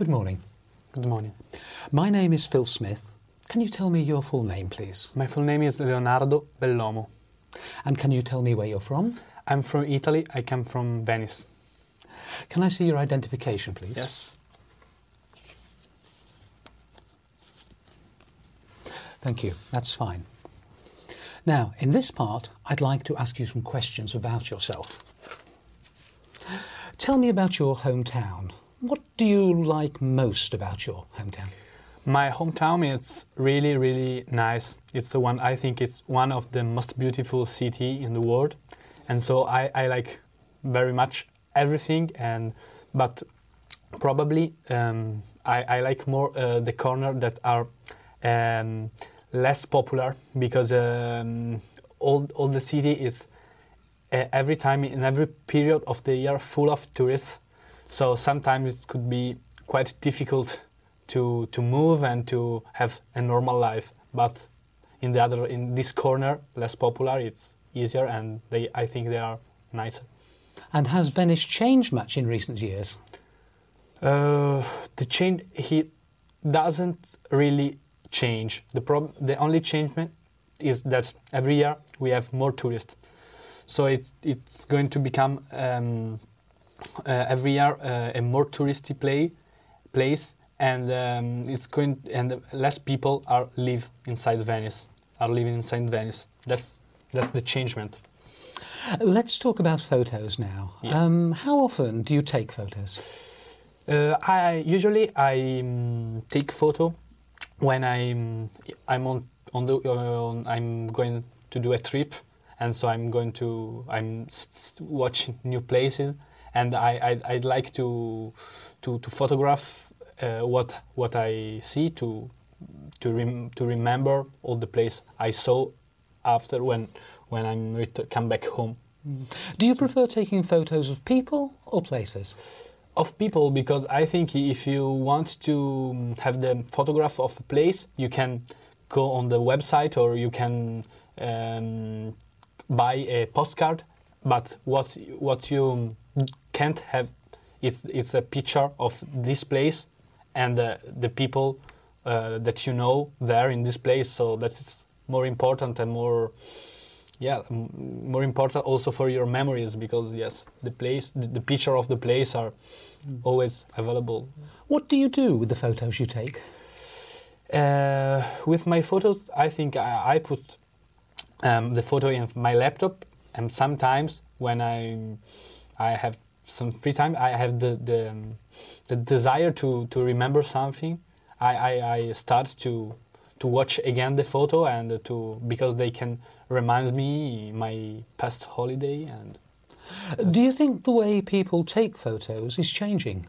Good morning. Good morning. My name is Phil Smith. Can you tell me your full name, please? My full name is Leonardo Bellomo. And can you tell me where you're from? I'm from Italy. I come from Venice. Can I see your identification, please? Yes. Thank you. That's fine. Now, in this part, I'd like to ask you some questions about yourself. Tell me about your hometown. What do you like most about your hometown? My hometown is really, really nice. It's the one I think it's one of the most beautiful city in the world, and so I, I like very much everything. And but probably um, I, I like more uh, the corner that are um, less popular because um, all all the city is uh, every time in every period of the year full of tourists. So sometimes it could be quite difficult to to move and to have a normal life. But in the other in this corner, less popular, it's easier, and they I think they are nicer. And has Venice changed much in recent years? Uh, the change he doesn't really change. The problem, the only change is that every year we have more tourists. So it's it's going to become um, every year uh, a more touristy play place, and um, it's going and less people are live inside Venice. Are living inside Venice. That's that's the changement. Let's talk about photos now. Yeah. Um, how often do you take photos? Uh, I usually I um, take photo when I'm I'm on on the uh, I'm going to do a trip, and so I'm going to I'm watching new places, and I I'd, I'd like to to to photograph uh, what what I see to to rem- to remember all the place I saw after when when I'm ret- come back home. Do you prefer taking photos of people or places? of people because I think if you want to um, have the photograph of a place, you can go on the website or you can um, buy a postcard. But what what you can't have is it's a picture of this place and uh, the people uh, that you know there in this place. So that's more important and more yeah m- more important also for your memories because yes the place the, the picture of the place are always available What do you do with the photos you take? uh, with my photos i think i, I put um, the photo in my laptop and sometimes when i i have some free time i have the the, um, the desire to to remember something I, I, I start to to watch again the photo and to because they can remind me my past holiday and Do you think the way people take photos is changing?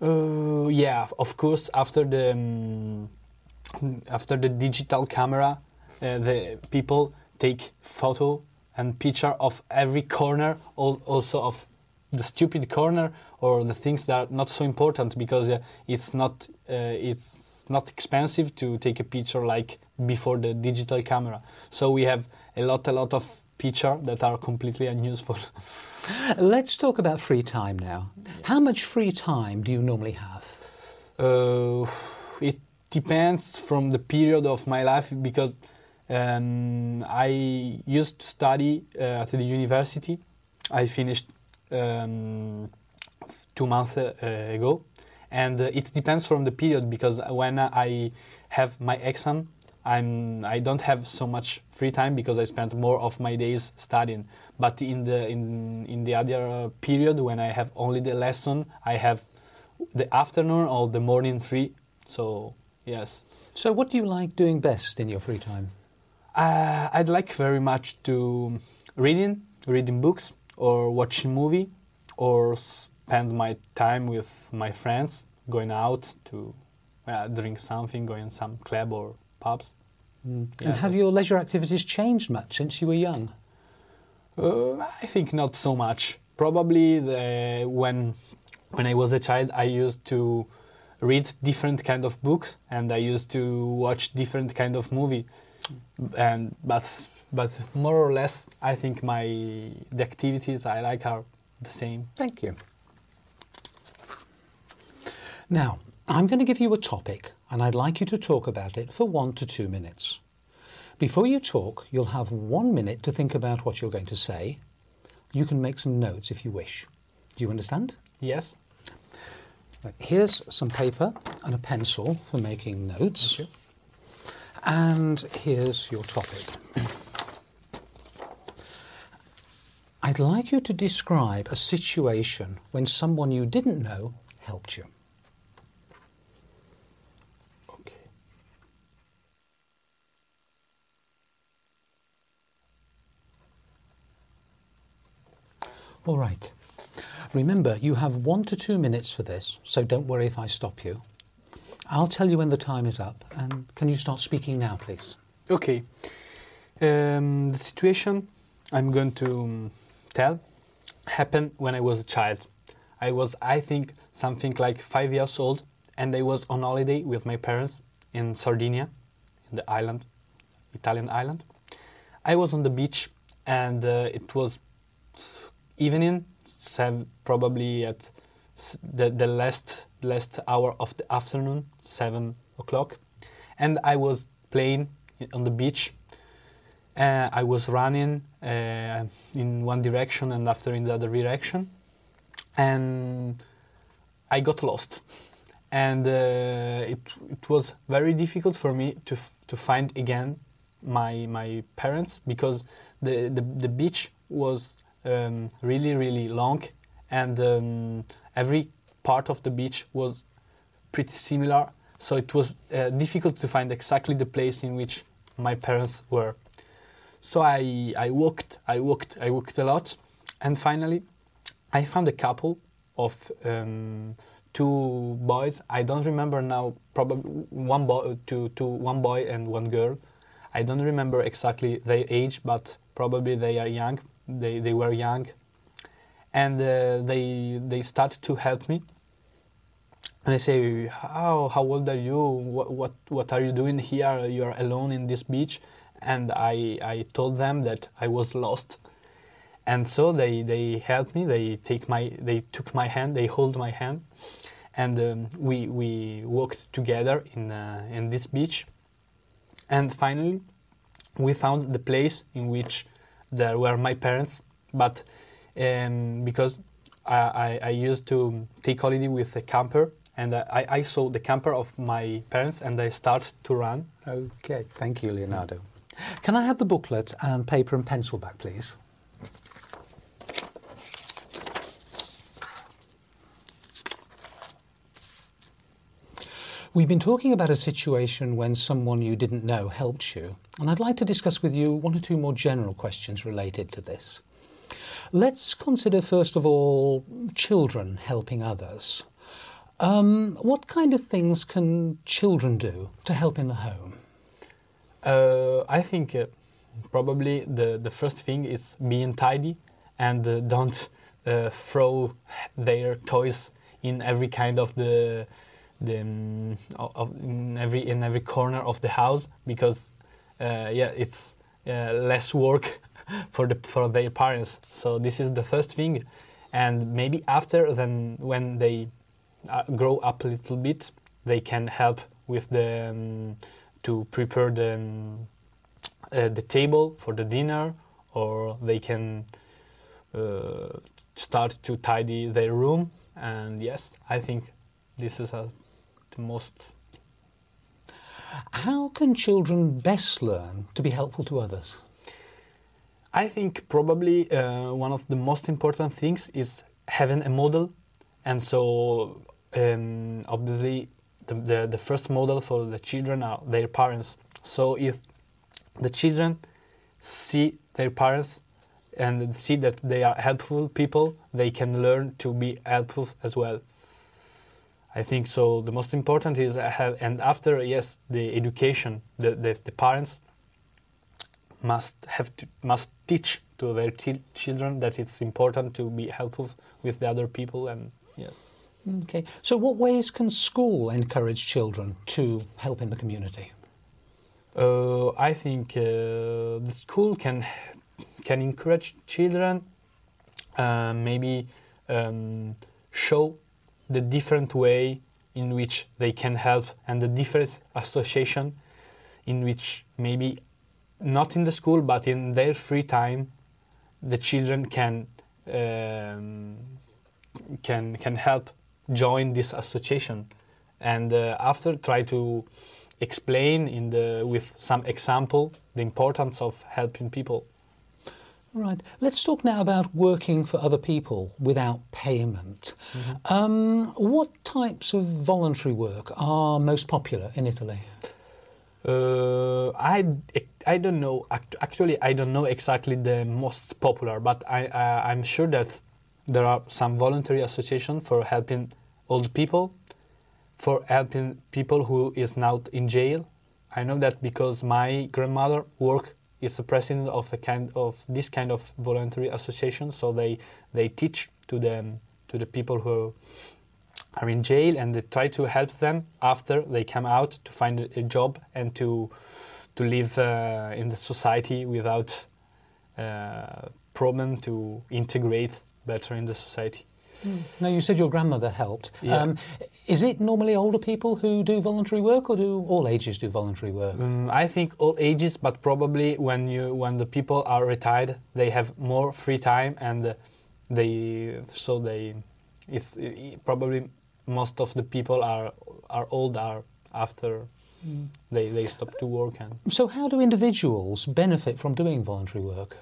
Uh, yeah, of course. After the um, after the digital camera, uh, the people take photo and picture of every corner, al- also of the stupid corner or the things that are not so important because uh, it's not uh, it's not expensive to take a picture like before the digital camera. So we have a lot a lot of picture that are completely unuseful. Let's talk about free time now. How much free time do you normally have? Uh, it depends from the period of my life because um, I used to study uh, at the university. I finished um, two months uh, ago, and uh, it depends from the period because when I have my exam, I'm I don't have so much free time because I spend more of my days studying. But in the in in the other period when I have only the lesson, I have the afternoon or the morning free. So yes, So, what do you like doing best in your free time? uh, I'd like very much to reading reading books or watching movie or spend my time with my friends, going out to uh, drink something, going to some club or pubs. Yeah, and have your leisure activities changed much since you were young? Uh, I think not so much. Probably the, when when I was a child, I used to read different kind of books and I used to watch different kind of movie. And but but more or less, I think my the activities I like are the same. Thank you. Now, I'm going to give you a topic and I'd like you to talk about it for one to two minutes. Before you talk, you'll have one minute to think about what you're going to say. You can make some notes if you wish. Do you understand? Yes. Here's some paper and a pencil for making notes. And here's your topic. I'd like you to describe a situation when someone you didn't know helped you. Okay. All right. Remember, you have one to two minutes for this, so don't worry if I stop you. I'll tell you when the time is up, and can you start speaking now, please? Okay. Um, the situation I'm going to um, tell happened when I was a child. I was, I think, something like five years old, and I was on holiday with my parents in Sardinia, in the island, Italian island. I was on the beach, and uh, it was evening, sev- probably at the, the last last hour of the afternoon, seven o'clock, and I was playing on the beach. Uh, I was running uh, in one direction and after in the other direction, and I got lost. And uh, it it was very difficult for me to f- to find again my my parents because the the, the beach was um, really really long. And um, every part of the beach was pretty similar. So it was uh, difficult to find exactly the place in which my parents were so I, I walked i walked i walked a lot and finally i found a couple of um, two boys i don't remember now probably one boy to, to one boy and one girl i don't remember exactly their age but probably they are young they, they were young and uh, they they start to help me and I say, "How how old are you? What what what are you doing here? You are alone in this beach." And I I told them that I was lost, and so they they helped me. They take my they took my hand. They hold my hand, and um, we we walked together in uh, in this beach. And finally, we found the place in which there were my parents, but um, because I, I, used to take holiday with a camper, and I, I saw the camper of my parents, and I started to run. Okay, thank you, Leonardo. Can I have the booklet and paper and pencil back, please? We've been talking about a situation when someone you didn't know helped you, and I'd like to discuss with you one or two more general questions related to this. Let's consider, first of all, children helping others. Um, what kind of things can children do to help in the home? Uh, I think uh, probably the, the first thing is being tidy and uh, don't uh, throw their toys in every kind of the the um, of, in every in every corner of the house because uh, yeah it's uh, less work for the for their parents. So this is the first thing, and maybe after then when they grow up a little bit, they can help with the um, to prepare the um, uh, the table for the dinner, or they can uh, start to tidy their room. And yes, I think this is uh, the most. How can children best learn to be helpful to others? I think probably uh, one of the most important things is having a model, and so um, obviously the, the the first model for the children are their parents. So if the children see their parents and see that they are helpful people, they can learn to be helpful as well. I think so. The most important is uh, have, and after yes, the education, the, the, the parents must have to must teach to their t- children that it's important to be helpful with the other people and yes. Okay. So, what ways can school encourage children to help in the community? Uh, I think uh, the school can can encourage children, uh, maybe um, show the different way in which they can help and the different association in which maybe not in the school but in their free time the children can um, can can help join this association and uh, after try to explain in the with some example the importance of helping people Right. Let's talk now about working for other people without payment. Mm-hmm. Um, what types of voluntary work are most popular in Italy? Uh, I, I don't know. Actually, I don't know exactly the most popular, but I, I, I'm sure that there are some voluntary associations for helping old people, for helping people who is now in jail. I know that because my grandmother work is the president of a kind of this kind of voluntary association. So they they teach to them to the people who are in jail and they try to help them after they come out to find a job and to to live uh, in the society without uh, problem to integrate better in the society. Mm. Now, you said your grandmother helped. Yeah. Um, is it normally older people who do voluntary work, or do all ages do voluntary work? Um, I think all ages, but probably when you when the people are retired, they have more free time, and they so they it's it, probably most of the people are are old are after mm. they they stop to work and. So, how do individuals benefit from doing voluntary work?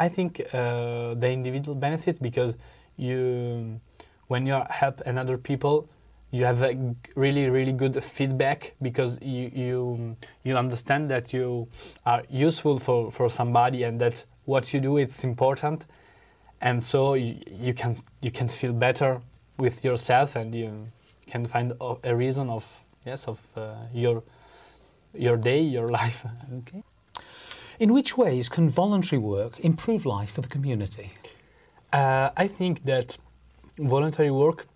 I think uh, the individual benefit because you when you help another people you have a really really good feedback because you you you understand that you are useful for for somebody and that what you do it's important. And so you, you can you can feel better with yourself and you can find a reason of yes of uh, your your day your life. Okay in which ways can voluntary work improve life for the community uh, I think that voluntary work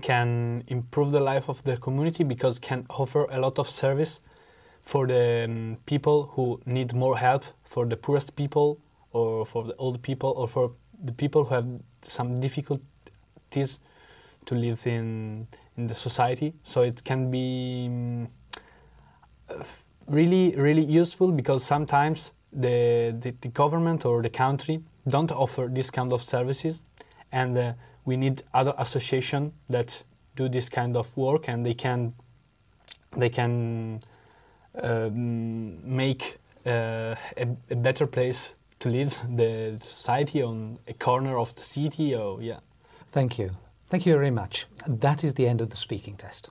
can improve the life of the community because can offer a lot of service for the um, people who need more help, for the poorest people, or for the old people, or for the people who have some difficulties to live in in the society. So it can be um, really really useful because sometimes the, the, the government or the country don't offer this kind of services, and uh, we need other association that do this kind of work, and they can they can um, make uh, a, a, better place to live the society on a corner of the city. Or yeah. Thank you. Thank you very much. That is the end of the speaking test.